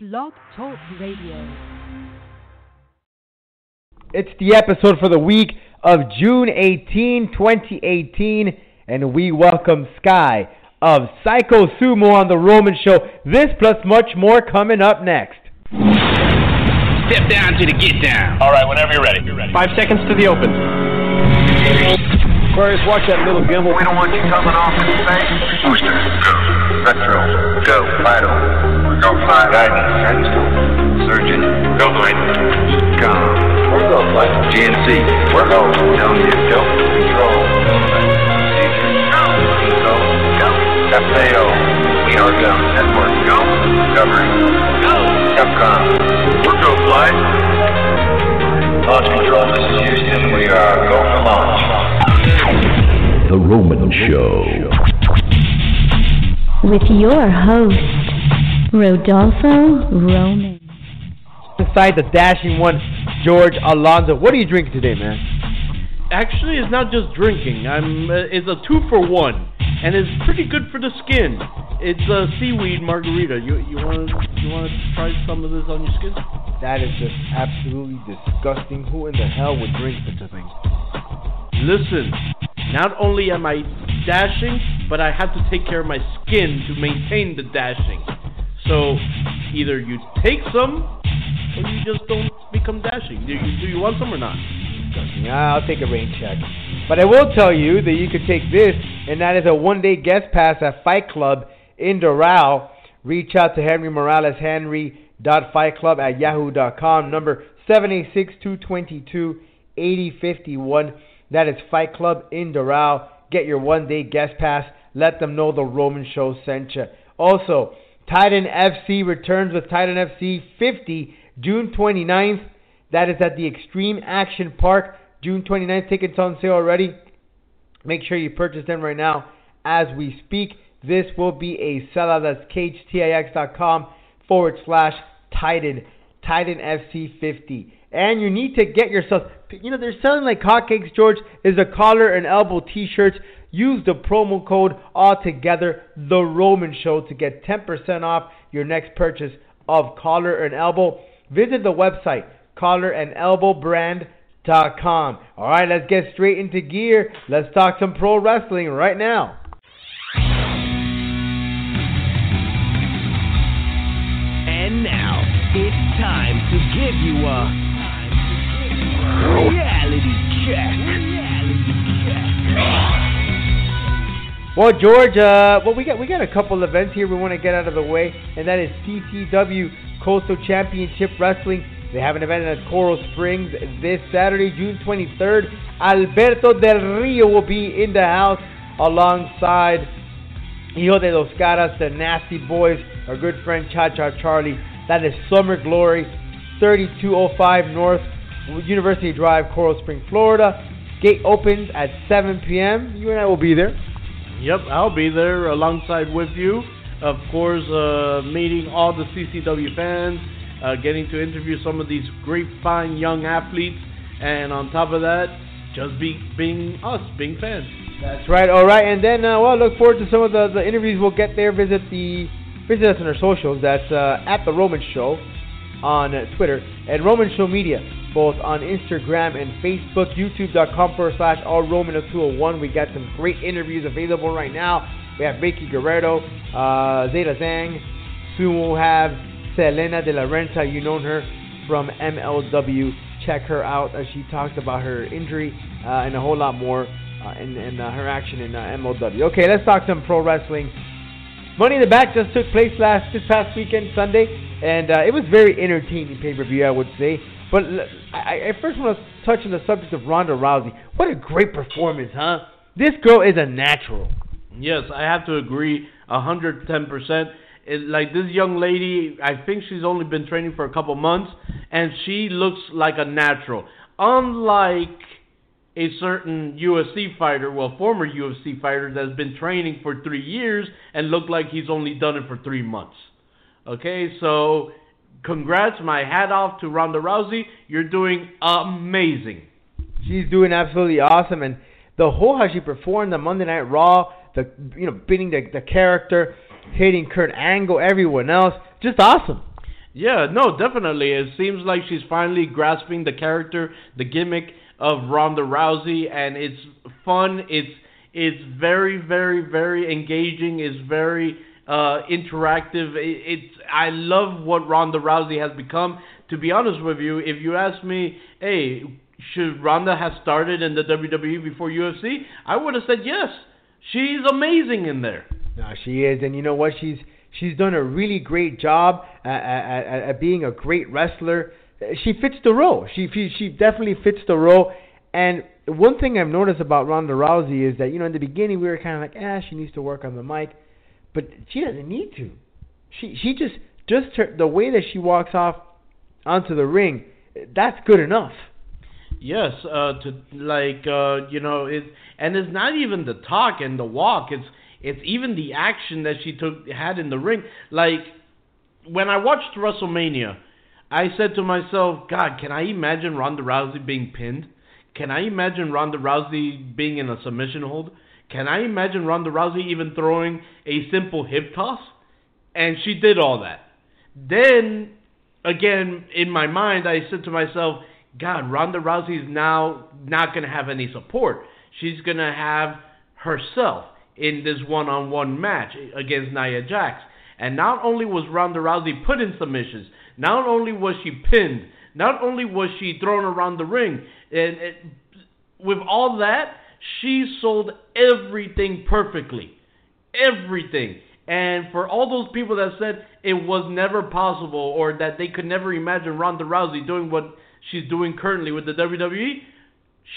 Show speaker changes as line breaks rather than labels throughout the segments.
Blog Talk Radio.
It's the episode for the week of June 18, 2018, and we welcome Skye of Cyco Sumo on the Roman Show. This plus much more coming up next.
Step down to the get down.
All right, whenever you're ready.
Five seconds to the open. Aquarius, watch that little gimbal.
We don't want you coming off in space.
Booster, go. Retro, go. Vital, go. Fly. Guidance, guidance, go. Surgeon, go. Flight. Com. We're go. Flight. GNC, we're go. Telling you, go. Control. Procedure, go. Go. Go. FAO, we are go. Network, go. Discovery, go. Capcom, we're go. Flight. Launch control, this is Houston. We are go for launch.
The Roman Show.
with your host, Rodolfo Roman.
Beside the dashing one, George Alonso. What are you drinking today, man?
Actually, it's not just drinking. I'm. Uh, it's a two for one, and it's pretty good for the skin. It's a seaweed margarita. You you want you want to try some of this on your skin?
That is just absolutely disgusting. Who in the hell would drink such a thing?
Listen, not only am I dashing, but I have to take care of my skin to maintain the dashing. So either you take some, or you just don't become dashing. Do you, do you want some or not?
I'll take a rain check. But I will tell you that you could take this, and that is a one-day guest pass at Fight Club in Doral. Reach out to Henry Morales, henry.fightclub at yahoo.com, number 786-222-8051. That is Fight Club in Doral. Get your one-day guest pass. Let them know the Roman Show sent you. Also, Titan FC returns with Titan FC 50 June 29th. That is at the Extreme Action Park. June 29th. Tickets on sale already. Make sure you purchase them right now as we speak. This will be a sellout. That's cagetix.com forward slash Titan. Titan FC 50. And you need to get yourself, you know, they're selling like hotcakes, George. Is a collar and elbow t shirts. Use the promo code altogether, The Roman Show, to get 10% off your next purchase of collar and elbow. Visit the website, collarandelbowbrand.com. All right, let's get straight into gear. Let's talk some pro wrestling right now.
And now it's time to give you a reality check.
Well, George, uh, well, we got we got a couple events here we want to get out of the way, and that is CCW Coastal Championship Wrestling. They have an event at Coral Springs this Saturday, June 23rd. Alberto Del Rio will be in the house alongside Hijo de Dos Caras, the Nasty Boys, our good friend Cha Cha Charlie. That is Summer Glory, 3205 North University Drive, Coral Spring, Florida. Gate opens at 7 p.m. You and I will be there.
Yep, I'll be there alongside with you. Of course, uh, meeting all the CCW fans, uh, getting to interview some of these great, fine young athletes, and on top of that, just be being us, being fans.
That's right. All right, and then uh, well, look forward to some of the, the interviews we'll get there. Visit the visit us on our socials. That's uh, at the Roman Show on uh, Twitter and Roman Show Media, both on Instagram and Facebook. YouTube.com forward slash All Roman 201. We got some great interviews available right now. We have Vickie Guerrero, uh, Zeta Zhang. Soon we'll have Salina De La Renta. You know her from MLW. Check her out as she talks about her injury uh, and a whole lot more uh, and, and uh, her action in uh, MLW. Okay, let's talk some pro wrestling. Money in the Bank just took place last this past weekend, Sunday, and uh, it was very entertaining pay per view, I would say. But I, I first want to touch on the subject of Ronda Rousey. What a great performance, huh? This girl is a natural.
Yes, I have to agree, hundred ten percent. Like this young lady, I think she's only been training for a couple months, and she looks like a natural. Unlike a certain UFC fighter, well, former UFC fighter that's been training for three years and looked like he's only done it for three months. Okay, so congrats, my hat off to Ronda Rousey. You're doing amazing.
She's doing absolutely awesome, and the whole how she performed on Monday Night Raw, the you know beating the the character, hitting Kurt Angle, everyone else, just awesome.
Yeah, no, definitely. It seems like she's finally grasping the character, the gimmick of Ronda Rousey, and it's fun. It's it's very, very, very engaging. It's very uh, interactive. It, it's I love what Ronda Rousey has become. To be honest with you, if you ask me, hey, should Ronda have started in the WWE before UFC? I would have said yes. She's amazing in there.
No, she is, and you know what? She's she's done a really great job at, at, at, being a great wrestler. She fits the role. She she she definitely fits the role. And one thing I've noticed about Ronda Rousey is that you know in the beginning we were kind of like, ah, she needs to work on the mic, but she doesn't need to. She she just just her, the way that she walks off onto the ring, that's good enough.
Yes, uh, to like uh, you know it, and it's not even the talk and the walk. It's it's even the action that she took had in the ring. Like when I watched WrestleMania, I said to myself, God, can I imagine Ronda Rousey being pinned? Can I imagine Ronda Rousey being in a submission hold? Can I imagine Ronda Rousey even throwing a simple hip toss? And she did all that. Then again, in my mind, I said to myself, God, Ronda Rousey is now not going to have any support. She's going to have herself in this one-on-one match against Nia Jax. And not only was Ronda Rousey put in submissions, not only was she pinned, not only was she thrown around the ring, and, and with all that, she sold everything perfectly. Everything. And for all those people that said it was never possible or that they could never imagine Ronda Rousey doing what she's doing currently with the WWE,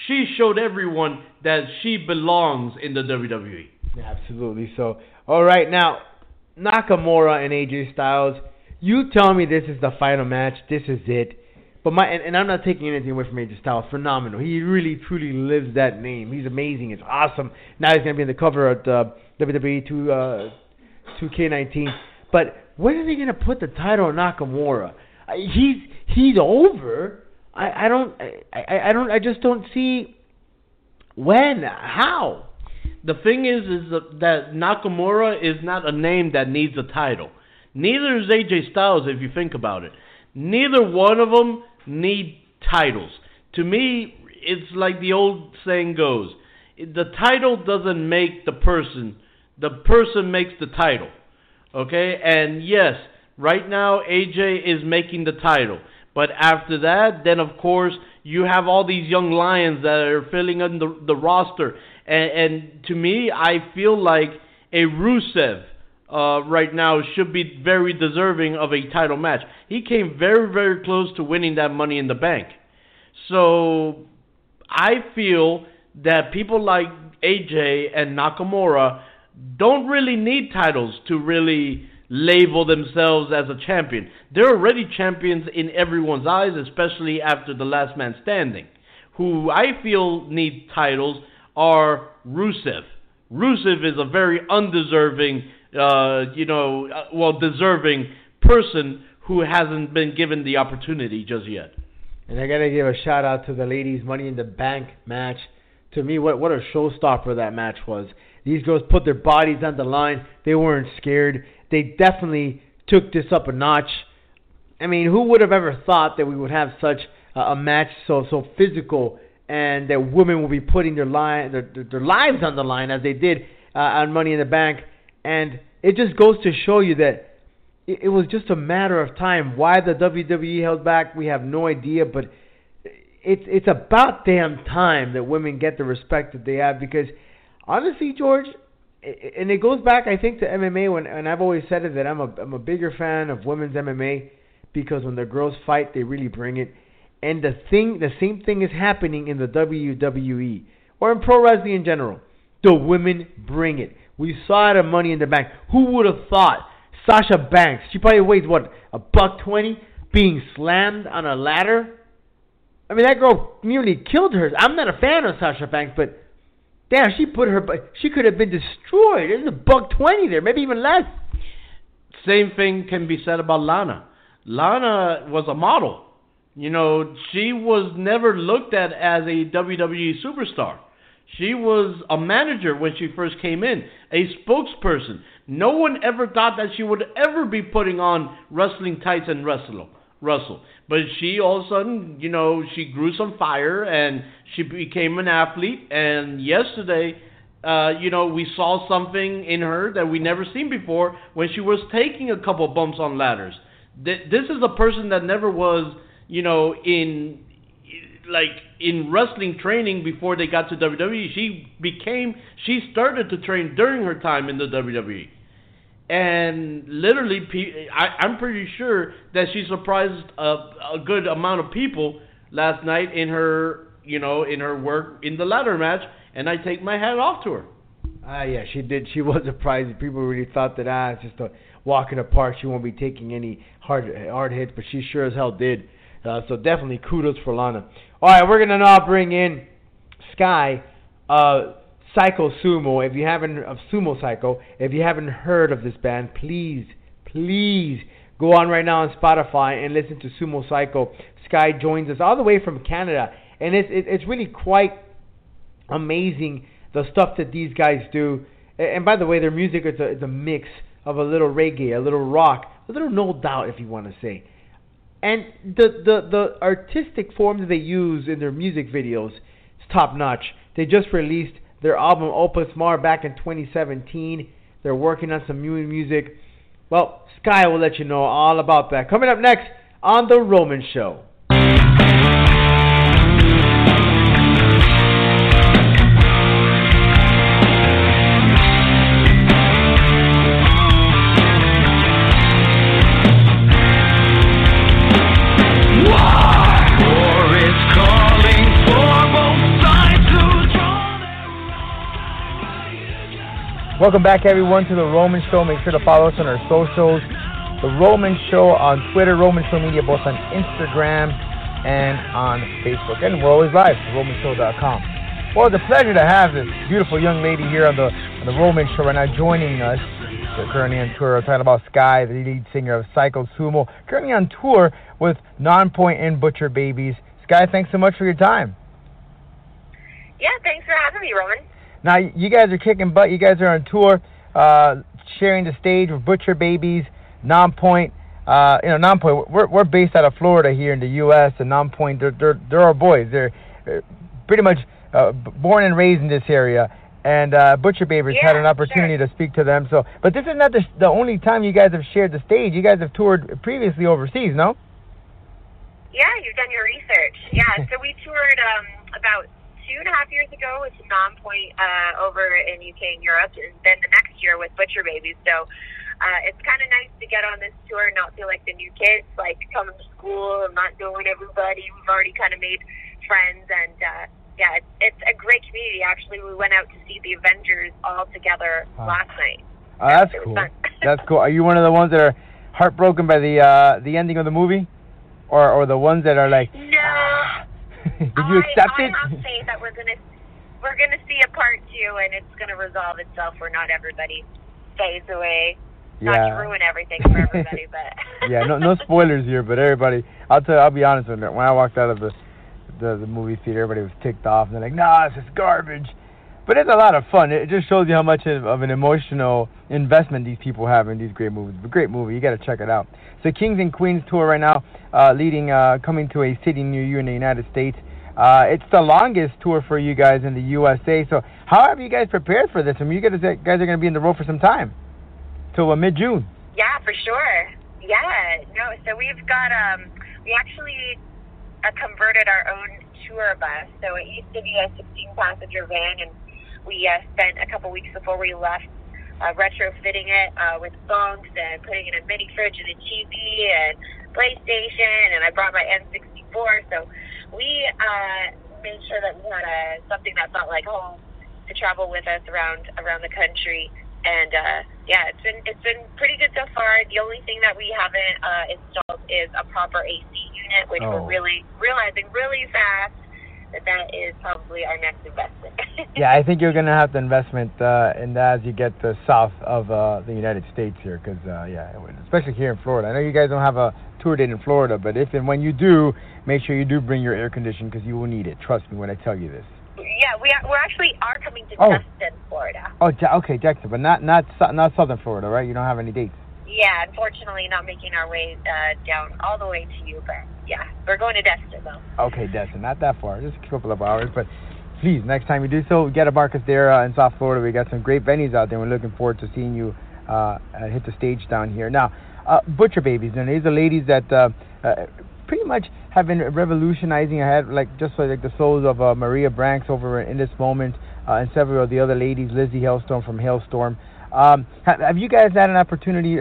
she showed everyone that she belongs in the WWE.
Absolutely. So, all right, now Nakamura and AJ Styles. You tell me this is the final match. This is it. But my and, and I'm not taking anything away from AJ Styles. Phenomenal. He really truly lives that name. He's amazing. It's awesome. Now he's gonna be in the cover at uh, WWE 2 uh, 2K19. But when are they gonna put the title on Nakamura? He's he's over. I I don't I, I don't I just don't see when how.
The thing is, is that Nakamura is not a name that needs a title. Neither is AJ Styles, if you think about it. Neither one of them need titles. To me, it's like the old saying goes: the title doesn't make the person; the person makes the title. Okay, and yes, right now AJ is making the title. But after that, then of course you have all these young lions that are filling in the, the roster. And, and to me, I feel like a Rusev uh, right now should be very deserving of a title match. He came very, very close to winning that Money in the Bank. So I feel that people like AJ and Nakamura don't really need titles to really label themselves as a champion. They're already champions in everyone's eyes, especially after the last man standing. Who I feel need titles are Rusev. Rusev is a very undeserving, uh, you know, uh, well, deserving person who hasn't been given the opportunity just yet.
And I gotta give a shout out to the ladies' Money in the Bank match. To me, what what a showstopper that match was. These girls put their bodies on the line. They weren't scared. They definitely took this up a notch. I mean, who would have ever thought that we would have such a, match so so physical and that women will be putting their line their, their lives on the line as they did uh, on Money in the Bank, and it just goes to show you that it, was just a matter of time. Why the WWE held back, we have no idea, but it's it's about damn time that women get the respect that they have because honestly, George, and it goes back I think to MMA when and I've always said it that I'm a I'm a bigger fan of women's MMA because when the girls fight, they really bring it. And the thing, the same thing is happening in the WWE or in pro wrestling in general. The women bring it. We saw at Money in the Bank. Who would have thought Sasha Banks? She probably weighs what a buck twenty, being slammed on a ladder. I mean, that girl nearly killed her. I'm not a fan of Sasha Banks, but damn, she put her. She could have been destroyed. There's a buck twenty there, maybe even less.
Same thing can be said about Lana. Lana was a model. You know, she was never looked at as a WWE superstar. She was a manager when she first came in, a spokesperson. No one ever thought that she would ever be putting on wrestling tights and wrestle. Russell. But she all of a sudden, you know, she grew some fire and she became an athlete. And yesterday, uh, you know, we saw something in her that we never seen before when she was taking a couple bumps on ladders. Th- This is a person that never was, you know, in like in wrestling training before they got to WWE. She became, she started to train during her time in the WWE and literally, I, I'm pretty sure that she surprised a, a good amount of people last night in her, you know, in her work in the ladder match, and I take my hat off to her.
Ah, yeah, she did. She was surprised. People really thought that ah, it's just a walk in the park. She won't be taking any hard hard hits, but she sure as hell did. Uh, so definitely kudos for Lana. All right, we're gonna now bring in Skye, uh, Cyco Sumo. If you haven't of Sumo Cyco, if you haven't heard of this band, please, please go on right now on Spotify and listen to Sumo Cyco. Skye joins us all the way from Canada, and it's it, it's really quite amazing the stuff that these guys do. And by the way, their music is a, is a mix of a little reggae, a little rock, a little no doubt, if you want to say. And the, the, the artistic form that they use in their music videos is top notch. They just released their album Opus Mar back in 2017. They're working on some new music. Well, Skye will let you know all about that. Coming up next on The Roman Show. Welcome back, everyone, to the Roman Show. Make sure to follow us on our socials. The Roman Show on Twitter, Roman Show Media, both on Instagram and on Facebook. And we're always live romanshow.com. Well, it's a pleasure to have this beautiful young lady here on the on the Roman Show right now joining us. They're currently on tour. Talking about Skye, the lead singer of Cyco Sumo, currently on tour with Nonpoint and Butcher Babies. Skye, thanks so much for your time.
Yeah, thanks for having me, Roman.
Now you guys are kicking butt. You guys are on tour, uh, sharing the stage with Butcher Babies, Nonpoint. Uh, you know, Nonpoint. We're we're based out of Florida here in the U.S. and Nonpoint. They're they're they're our boys. They're pretty much uh, born and raised in this area. And uh, Butcher Babies had an opportunity to speak to them. So, but this is not the the only time you guys have shared the stage. You guys have toured previously overseas, no?
Yeah, you've done your research. Yeah, so we toured um, about two and a half years ago with Nonpoint uh, over in UK and Europe, and then the next year with Butcher Babies. So uh, it's kind of nice to get on this tour and not feel like the new kids, like coming to school and not knowing everybody. We've already kind of made friends, and uh, yeah, it's, it's a great community. Actually, we went out to see the Avengers all together
Wow.
last night.
Oh, that's
It was
cool. That's cool. Are you one of the ones that are heartbroken by the uh, the ending of the movie, or or the ones that are like,
No.
did you accept
I,
it?
I have faith that we're gonna we're gonna see a part two, and it's gonna resolve itself where not everybody stays away. Not to
Yeah.
ruin everything for everybody, but
yeah, no no spoilers here, but everybody, I'll tell, you, I'll be honest with you. When I walked out of the the, the movie theater, everybody was ticked off, and they're like, "Nah, it's just garbage." But it's a lot of fun. It just shows you how much of an emotional investment these people have in these great movies. A great movie. You got to check it out. So Kings and Queens tour right now, uh, leading, uh, coming to a city near you in the United States. Uh, it's the longest tour for you guys in the USA. So how have you guys prepared for this? I mean, you guys, guys are going to be in the road for some time, till uh, mid June.
yeah, for sure. Yeah, no. So we've got um, we actually uh, converted our own tour bus. So it used to be a 16 passenger van, and we uh, spent a couple weeks before we left uh, retrofitting it uh, with bunks and putting in a mini fridge and a TV and PlayStation. And I brought my N64, so we uh, made sure that we had a, something that felt like home to travel with us around around the country. And uh, yeah, it's been it's been pretty good so far. The only thing that we haven't uh, installed is a proper AC unit, which
Oh.
we're really realizing really fast that is probably our next investment.
yeah, I think you're gonna have to investment uh, in that as you get to south of uh, the United States here, because uh, yeah, especially here in Florida. I know you guys don't have a tour date in Florida, but if and when you do, make sure you do bring your air conditioning because you will need it. Trust me when I tell you this.
Yeah, we are, we're actually are coming to
Oh.
Destin, Florida.
Oh, okay, Jackson, but not not not Southern Florida, right? You don't have any dates.
Yeah, unfortunately, not making our way uh, down all the way to you, but yeah, we're going to Destin though.
Okay, Destin, not that far, just a couple of hours. But please, next time you do so, get a Marcus there uh, in South Florida. We got some great venues out there. We're looking forward to seeing you uh, uh, hit the stage down here. Now, uh, Butcher Babies, and these are ladies that uh, uh, pretty much have been revolutionizing ahead, like just like the souls of uh, Maria Brink over in this moment, uh, and several of the other ladies, Lizzie Hailstorm from Halestorm. Um, have, have you guys had an opportunity,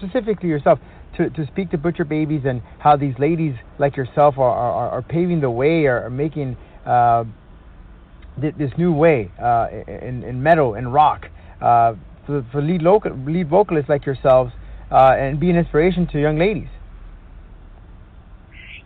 specifically yourself, to, to speak to Butcher Babies and how these ladies like yourself are, are, are paving the way or are making uh, thi- this new way uh, in, in metal and rock uh, for, for lead, local, lead vocalists like yourselves uh, and be an inspiration to young ladies?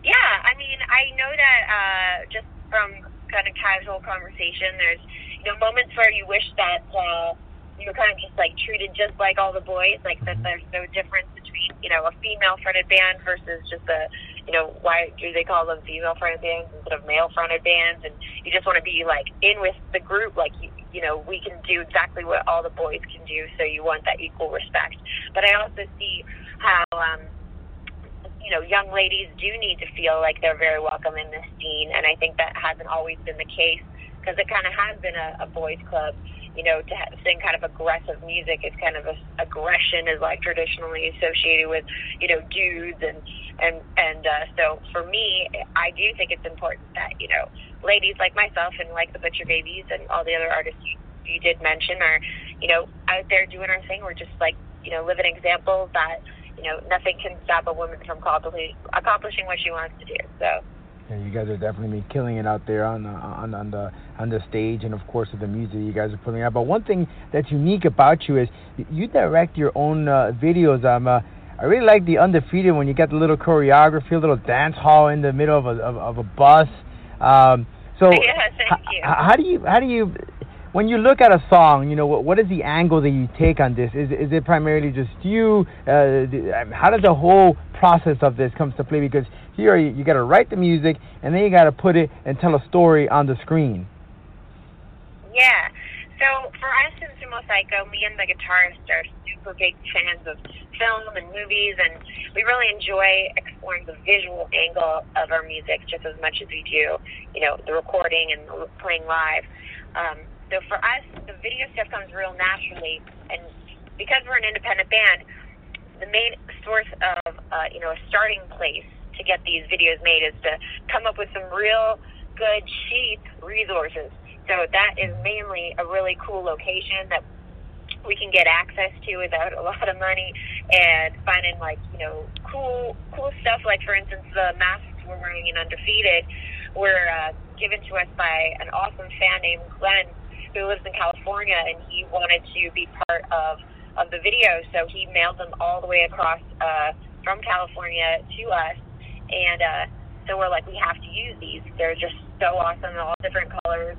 Yeah, I mean, I know that uh, just from kind of casual conversation, there's you know moments where you wish that uh, you were kind of just like treated just like all the boys, like that there's no difference between you know a female fronted band versus just a you know why do they call them female fronted bands instead of male fronted bands, and you just want to be like in with the group, like you you know we can do exactly what all the boys can do, so you want that equal respect. But I also see how. um you know, young ladies do need to feel like they're very welcome in this scene, and I think that hasn't always been the case because it kind of has been a, a boys' club. You know, to sing kind of aggressive music is kind of a, aggression is like traditionally associated with, you know, dudes and and and uh, so for me, I do think it's important that you know, ladies like myself and like the Butcher Babies and all the other artists you, you did mention are, you know, out there doing our thing. We're just like, you know, living examples that you know, nothing can stop a woman from accomplishing what she wants to do. So,
Yeah, you guys are definitely killing it out there on the on, on the on the stage, and of course with the music you guys are putting out. But one thing that's unique about you is you direct your own uh, videos. Um, uh, I really like the undefeated when you get the little choreography, a little dance hall in the middle of a of, of a bus. Um, so
Yeah, thank you.
h- how do you how do you when you look at a song, you know, what, what is the angle that you take on this? Is is it primarily just you? Uh, um, how does the whole process of this comes to play? Because here you, you got to write the music and then you got to put it and tell a story on the screen.
yeah. So for us in Sumo Cyco, me and the guitarist are super big fans of film and movies, and we really enjoy exploring the visual angle of our music just as much as we do, you know, the recording and playing live. Um, so for us, the video stuff comes real naturally, and because we're an independent band, the main source of uh, you know a starting place to get these videos made is to come up with some real good cheap resources. So that is mainly a really cool location that we can get access to without a lot of money and finding like you know cool cool stuff like for instance the masks we're wearing in undefeated were uh, given to us by an awesome fan named Glenn who lives in California and he wanted to be part of of the video. So he mailed them all the way across uh, from California to us. And uh, so we're like we have to use these. They're just so awesome. All different colors.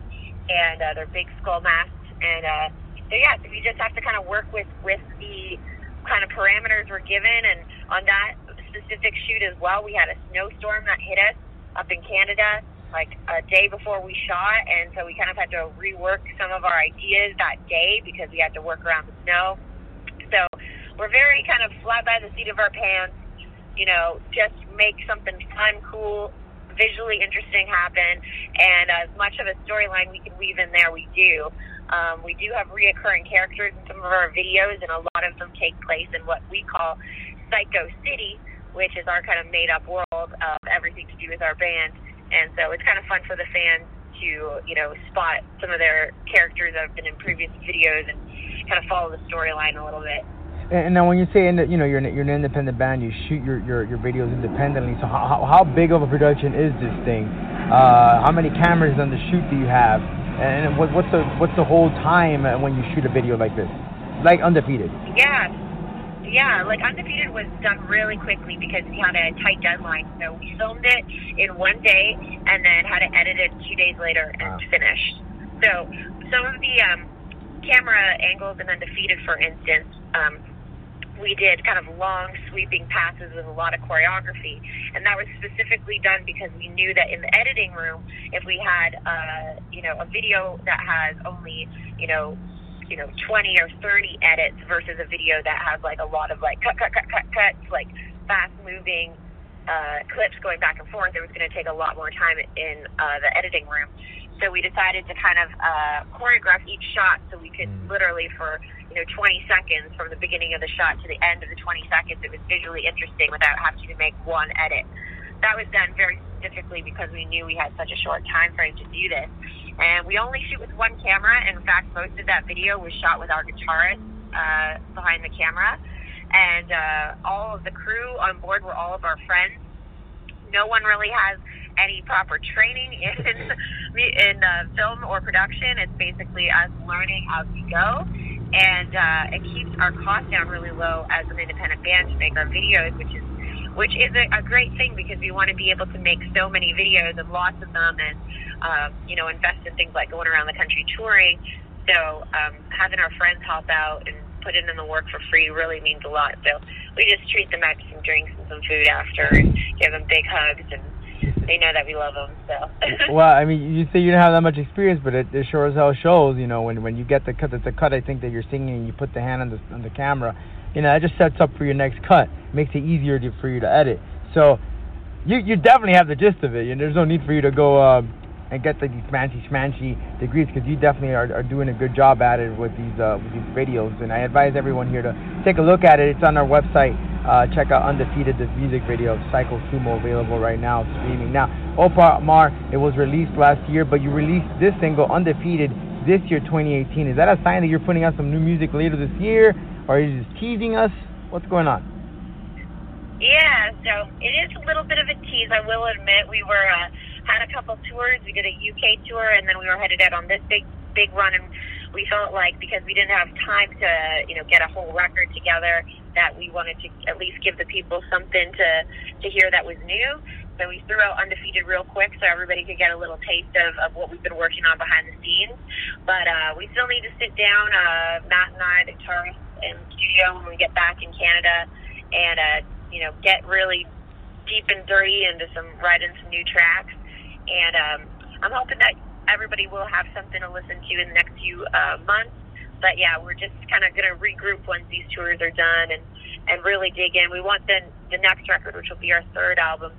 And uh, they're big skull masks. And uh, so yeah, so we just have to kind of work with with the kind of parameters we're given, and on that specific shoot as well, we had a snowstorm that hit us up in Canada like a day before we shot, and so we kind of had to rework some of our ideas that day because we had to work around the snow. So we're very kind of fly by the seat of our pants, you know, just make something fun, cool, visually interesting happen, and as much of a storyline we can weave in there, we do. Um, we do have reoccurring characters in some of our videos, and a lot of them take place in what we call Cyco City, which is our kind of made up world of everything to do with our band. And so it's kind of fun for the fans to, you know, spot some of their characters that have been in previous videos and kind of follow the storyline a little bit.
And now, when you say you know you're an, you're an independent band, you shoot your, your, your videos independently. So how, how big of a production is this thing? Uh, how many cameras on the shoot do you have? And what, what's the what's the whole time when you shoot a video like this, like undefeated?
Yeah. Yeah, like Undefeated was done really quickly because we had a tight deadline. So we filmed it in one day and then had to edit it edited two days later and
Wow.
finished. So some of the um, camera angles in Undefeated, for instance, um, we did kind of long sweeping passes with a lot of choreography and that was specifically done because we knew that in the editing room if we had uh you know a video that has only you know you know 20 or 30 edits versus a video that has like a lot of like cut cut cut cut cuts like fast moving uh clips going back and forth it was going to take a lot more time in uh the editing room so we decided to kind of uh choreograph each shot so we could literally for you know 20 seconds from the beginning of the shot to the end of the 20 seconds. It was visually interesting without having to make one edit. That was done very specifically because we knew we had such a short time frame to do this. And we only shoot with one camera. In fact, most of that video was shot with our guitarist uh, behind the camera. And uh, all of the crew on board were all of our friends. No one really has any proper training in in uh, film or production. It's basically us learning as we go and uh, it keeps our cost down really low as an independent band to make our videos, which is which is a, a great thing because we want to be able to make so many videos and lots of them, and um, you know invest in things like going around the country touring. So um, having our friends help out and put in the work for free really means a lot. So we just treat them out to some drinks and some food after, and give them big hugs and they know that we love them. So.
well, I mean, you say you don't have that much experience, but it, it sure as hell shows. You know, when when you get the cut, a cut. I think that you're singing and you put the hand on the on the camera. You know, that just sets up for your next cut. Makes it easier to, for you to edit. So, you you definitely have the gist of it, and there's no need for you to go. Um, and get the, these fancy schmancy degrees because you definitely are, are doing a good job at it with these uh, with these videos. And I advise everyone here to take a look at it. It's on our website. Uh, check out Undefeated, the music video of Cyco Sumo, available right now, streaming. Now, Opus Mar, it was released last year, but you released this single, Undefeated, this year, 2018. Is that a sign that you're putting out some new music later this year, or are you just teasing us? What's going on?
Yeah, so it is a little bit of a tease. I will admit we were uh, had a couple tours. We did a UK tour, and then we were headed out on this big big run. And we felt like because we didn't have time to you know get a whole record together, that we wanted to at least give the people something to to hear that was new. So we threw out undefeated real quick, so everybody could get a little taste of, of what we've been working on behind the scenes. But uh, we still need to sit down, uh, Matt and I, the guitarist, in studio when we get back in Canada, and uh, you know get really deep and dirty into some writing some new tracks and um, I'm hoping that everybody will have something to listen to in the next few uh, months. But yeah, we're just kind of going to regroup once these tours are done and and really dig in. We want the the next record, which will be our third album,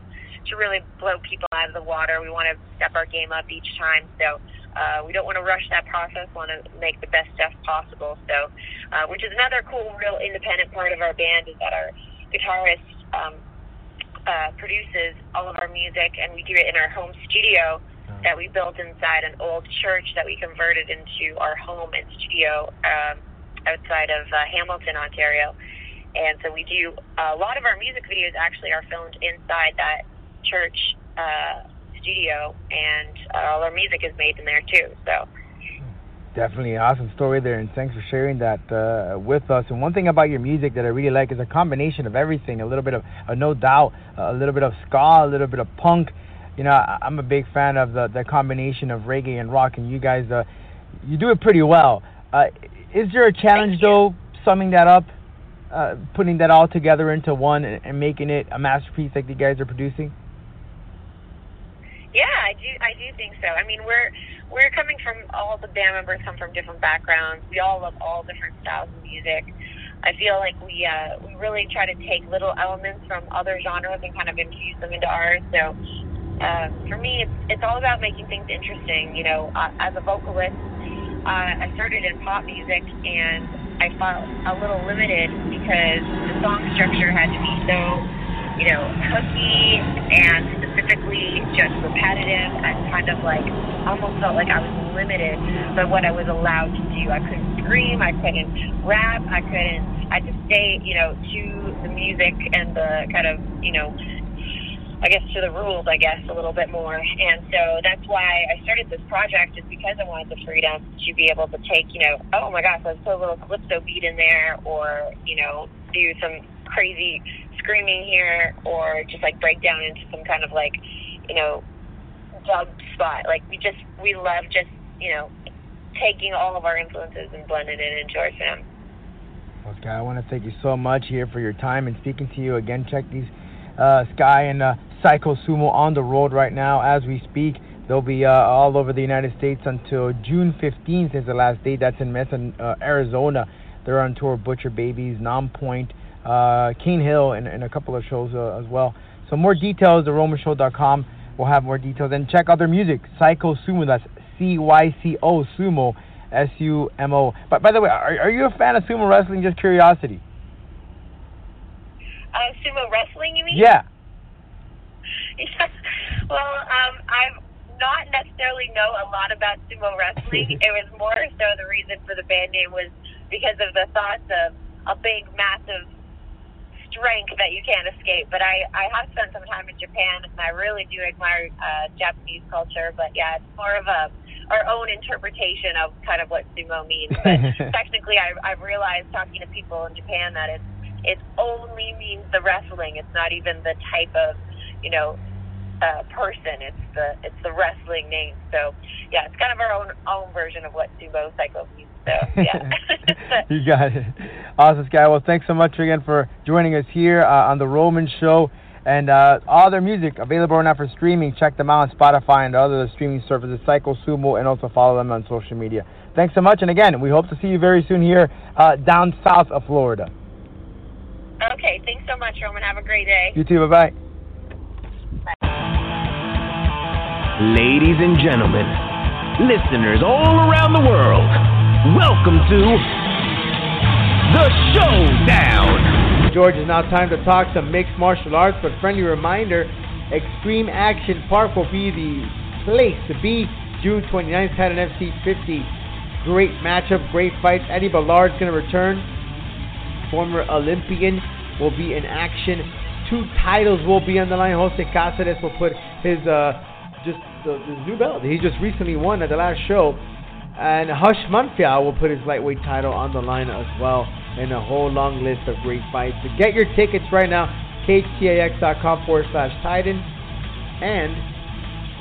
to really blow people out of the water. We want to step our game up each time. So uh, we don't want to rush that process. Want to make the best stuff possible. So, uh, which is another cool, real independent part of our band is that our guitarist um, uh, produces all of our music, and we do it in our home studio that we built inside an old church that we converted into our home and studio um, outside of uh, Hamilton, Ontario. And so we do a lot of our music videos actually are filmed inside that church uh, studio, and uh, all our music is made in there too. So
Definitely an awesome story there, and thanks for sharing that uh, with us. And one thing about your music that I really like is a combination of everything. A little bit of, uh, no doubt, a little bit of ska, a little bit of punk. You know, I, I'm a big fan of the, the combination of reggae and rock, and you guys, uh, you do it pretty well. Uh, is there a challenge though, summing that up, uh, putting that all together into one, and, and making it a masterpiece like you guys are producing?
Do. I do think so. I mean, we're we're coming from all the band members come from different backgrounds. We all love all different styles of music. I feel like we uh, we really try to take little elements from other genres and kind of infuse them into ours. So uh, for me, it's it's all about making things interesting. You know, uh, as a vocalist, uh, I started in pop music and I felt a little limited because the song structure had to be so you know, hooky and specifically just repetitive and kind of like almost felt like I was limited by what I was allowed to do. I couldn't scream, I couldn't rap, I couldn't I to stay, you know, to the music and the kind of, you know, I guess to the rules, I guess, a little bit more. And so that's why I started this project is because I wanted the freedom to be able to take, you know, oh my gosh, let's put a little calypso beat in there or, you know, do some crazy screaming here or just like break down into some kind of like, you know, dub spot. Like we just we love just, you know, taking all of our influences and blending it into our sound.
Well, Skye, I want to thank you so much here for your time and speaking to you again. Check these uh, Skye and uh, Cyco Sumo on the road right now as we speak. They'll be uh, all over the United States until June 15th is the last date. That's in Mesa, uh, Arizona. They're on tour Butcher Babies, Nonpoint, uh, Cane Hill, and, and a couple of shows uh, as well. So more details, theromanshow.com. We'll have more details. And check out their music, Cyco Sumo. That's C-Y-C-O Sumo, S-U-M-O. But by the way, are, are you a fan of sumo wrestling? Just curiosity.
Uh, sumo wrestling, you mean?
Yeah.
Yeah. Well, um, I've not necessarily know a lot about sumo wrestling. it was more so the reason for the band name was because of the thoughts of a big, massive strength that you can't escape. But I, I have spent some time in Japan, and I really do admire uh, Japanese culture. But yeah, it's more of a our own interpretation of kind of what sumo means. But technically, I, I've realized talking to people in Japan that it's it only means the wrestling. It's not even the type of you know uh, person. It's the it's the wrestling name. So yeah, it's kind of our own own version of what sumo cyco means. So yeah.
you got it. Awesome, Skye. Well, thanks so much again for joining us here uh, on the Roman Show. And uh, all their music available right now for streaming. Check them out on Spotify and other streaming services, Cyco Sumo, and also follow them on social media. Thanks so much. And again, we hope to see you very soon here uh, down south of Florida.
Okay, thanks so much, Roman. Have a great day.
You too. Bye bye.
Ladies and gentlemen, listeners all around the world, welcome to the Showdown.
George, it's now time to talk some mixed martial arts, but friendly reminder Extreme Action Park will be the place to be June 29th, Titan FC 50. Great matchup, great fights. Eddie Ballard's going to return. Former Olympian will be in action. Two titles will be on the line. Jose Cáceres will put his uh, just his new belt. He just recently won at the last show. And Hush Manfiao will put his lightweight title on the line as well. And a whole long list of great fights. So get your tickets right now. cagetix.com forward slash Titan. And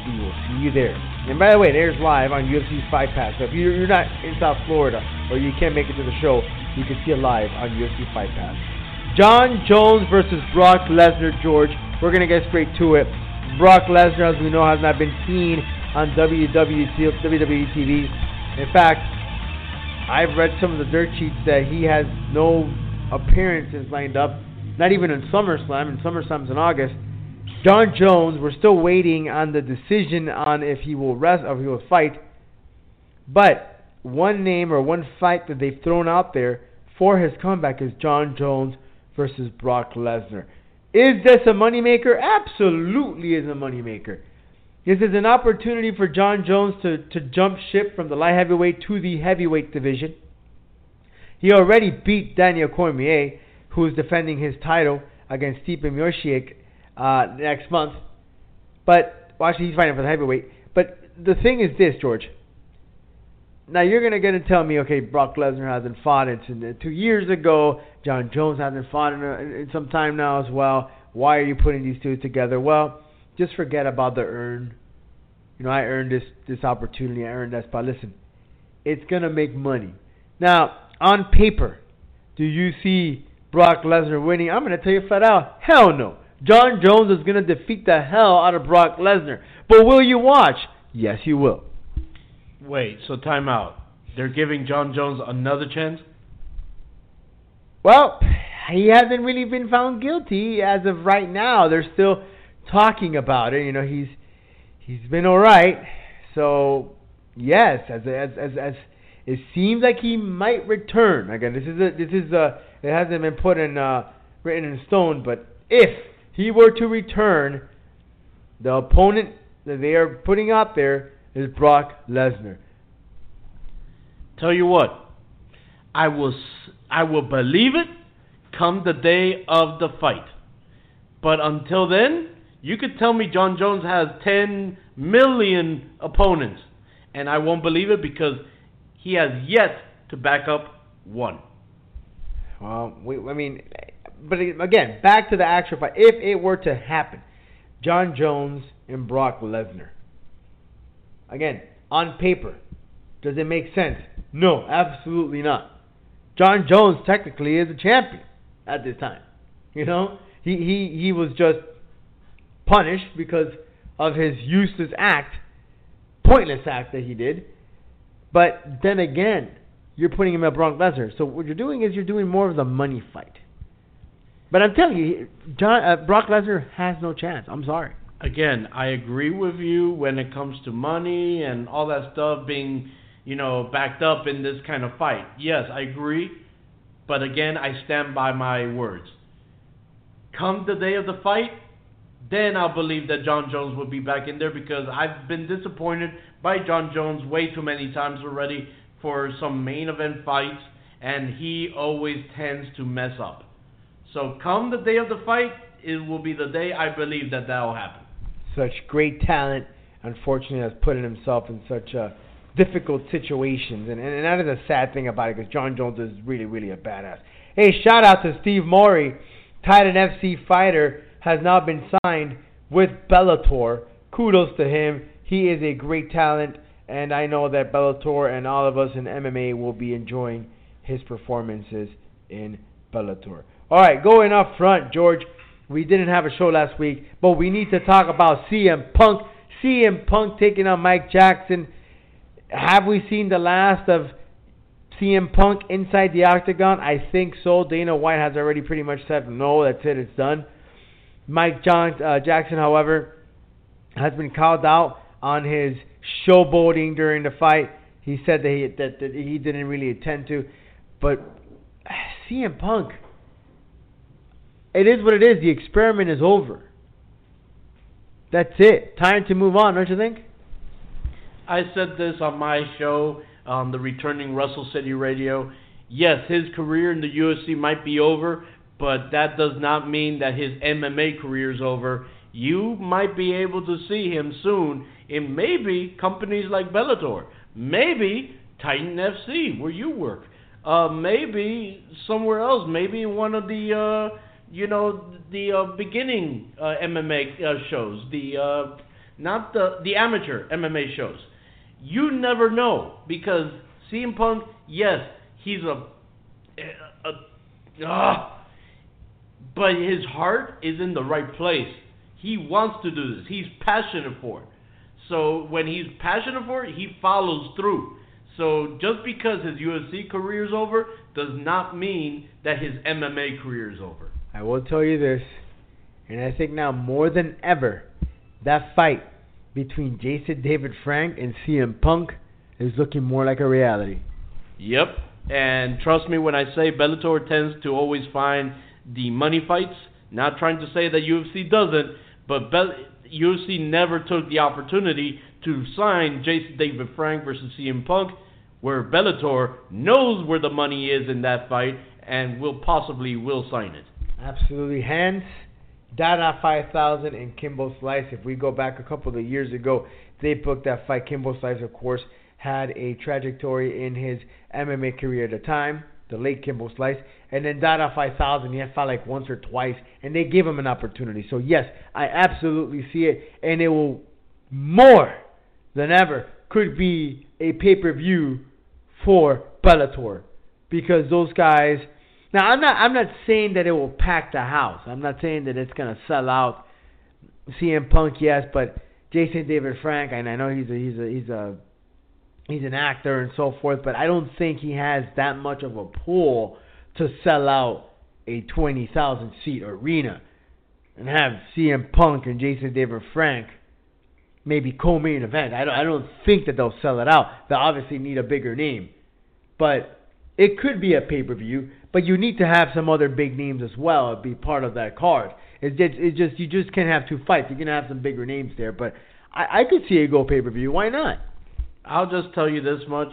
we will see you there. And by the way, there's live on UFC's Fight Pass. So if you're, you're not in South Florida or you can't make it to the show, you can see it live on UFC Fight Pass. Jon Jones versus Brock Lesnar, George. We're going to get straight to it. Brock Lesnar, as we know, has not been seen on WWE, WWE TV. In fact, I've read some of the dirt sheets that he has no appearances lined up, not even in SummerSlam, and SummerSlam's in August. Jon Jones, we're still waiting on the decision on if he will rest or if he will fight. But one name or one fight that they've thrown out there for his comeback is Jon Jones versus Brock Lesnar. Is this a moneymaker? Absolutely is a moneymaker. This is an opportunity for Jon Jones to, to jump ship from the light heavyweight to the heavyweight division. He already beat Daniel Cormier, who is defending his title against Stipe Miocic uh, next month. But well, actually, he's fighting for the heavyweight. But the thing is this, George. Now you're gonna get to tell me, okay, Brock Lesnar hasn't fought it two years ago. Jon Jones hasn't fought in, in some time now as well. Why are you putting these two together? Well, just forget about the earn. You know, I earned this this opportunity. I earned that spot. Listen, it's gonna make money. Now, on paper, do you see Brock Lesnar winning? I'm gonna tell you flat out, hell no. Jon Jones is gonna defeat the hell out of Brock Lesnar. But will you watch? Yes, you will.
Wait, so time out. They're giving Jon Jones another chance?
Well, he hasn't really been found guilty as of right now. They're still talking about it. You know, he's he's been all right. So yes, as as as, as it seems like he might return. Again, this is a this is a it hasn't been put in uh, written in stone, but if he were to return, the opponent that they are putting out there is Brock Lesnar.
Tell you what, I will I will believe it come the day of the fight. But until then, you could tell me Jon Jones has 10 million opponents, and I won't believe it because he has yet to back up one.
Well, we, I mean, but again, back to the actual fight. If it were to happen, Jon Jones and Brock Lesnar. Again, on paper, does it make sense? No, absolutely not. Jon Jones technically is a champion at this time. You know, he he he was just punished because of his useless act, pointless act that he did. But then again, you're putting him at Brock Lesnar. So what you're doing is you're doing more of the money fight. But I'm telling you, Jon uh, Brock Lesnar has no chance. I'm sorry.
Again, I agree with you when it comes to money and all that stuff being, you know, backed up in this kind of fight. Yes, I agree. But again, I stand by my words. Come the day of the fight, then I'll believe that Jon Jones will be back in there because I've been disappointed by Jon Jones way too many times already for some main event fights, and he always tends to mess up. So come the day of the fight, it will be the day I believe that that will happen.
Such great talent, unfortunately, has put himself in such a difficult situations, and, and that is a sad thing about it because Jon Jones is really, really a badass. Hey, shout out to Steve Mowry, Titan FC fighter, has now been signed with Bellator. Kudos to him. He is a great talent, and I know that Bellator and all of us in MMA will be enjoying his performances in Bellator. All right, going up front, George. We didn't have a show last week, but we need to talk about CM Punk. CM Punk taking on Mike Jackson. Have we seen the last of CM Punk inside the octagon? I think so. Dana White has already pretty much said no. That's it. It's done. Mike John, uh, Jackson, however, has been called out on his showboating during the fight. He said that he that, that he didn't really intend to, but CM Punk it is what it is. The experiment is over. That's it. Time to move on, don't you think?
I said this on my show on the returning Russell City Radio. Yes, his career in the UFC might be over, but that does not mean that his MMA career is over. You might be able to see him soon in maybe companies like Bellator, maybe Titan FC where you work, uh, maybe somewhere else, maybe in one of the uh, you know the uh, beginning uh, MMA uh, shows, the uh, not the the amateur MMA shows. You never know because CM Punk, yes, he's a, a, a uh, but his heart is in the right place. He wants to do this. He's passionate for it. So when he's passionate for it, he follows through. So just because his UFC career is over does not mean that his MMA career is over.
I will tell you this, and I think now more than ever, that fight between Jason David Frank and CM Punk is looking more like a reality.
Yep. And trust me when I say Bellator tends to always find the money fights. Not trying to say that UFC doesn't, but Be- UFC never took the opportunity to sign Jason David Frank versus CM Punk, where Bellator knows where the money is in that fight and will possibly will sign it.
Absolutely. Hence, Dada 5000 and Kimbo Slice. If we go back a couple of years ago, they booked that fight. Kimbo Slice, of course, had a trajectory in his MMA career at the time, the late Kimbo Slice. And then Dada 5000, he had fought like once or twice, and they gave him an opportunity. So, yes, I absolutely see it, and it will more than ever could be a pay per view for Bellator because those guys now I'm not I'm not saying that it will pack the house. I'm not saying that it's gonna sell out. CM Punk, yes, but Jason David Frank, and I know he's a he's a he's a he's an actor and so forth, but I don't think he has that much of a pull to sell out a twenty thousand seat arena and have CM Punk and Jason David Frank maybe co-main event. I don't I don't think that they'll sell it out. They obviously need a bigger name, but it could be a pay per view but you need to have some other big names as well be part of that card. It's just, it's just you just can't have two fights. You're gonna have some bigger names there, but I, I could see a go pay per view. Why not?
I'll just tell you this much: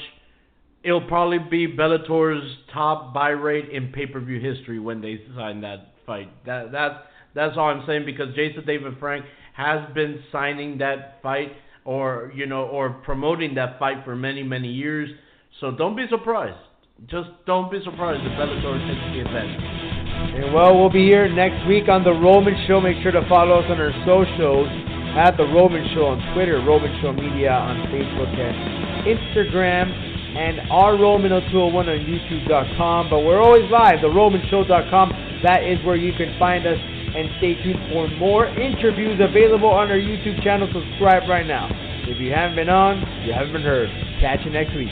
it'll probably be Bellator's top buy rate in pay per view history when they sign that fight. That that's that's all I'm saying because Jason David Frank has been signing that fight or you know or promoting that fight for many many years. So don't be surprised. Just don't be surprised if Bellator takes the event.
Well, we'll be here next week on The Roman Show. Make sure to follow us on our socials at The Roman Show on Twitter, Roman Show Media on Facebook and Instagram. and our Roman 201 on YouTube.com. But we're always live, theromanshow.com. That is where you can find us. And stay tuned for more interviews available on our YouTube channel. Subscribe right now. If you haven't been on, you haven't been heard. Catch you next week.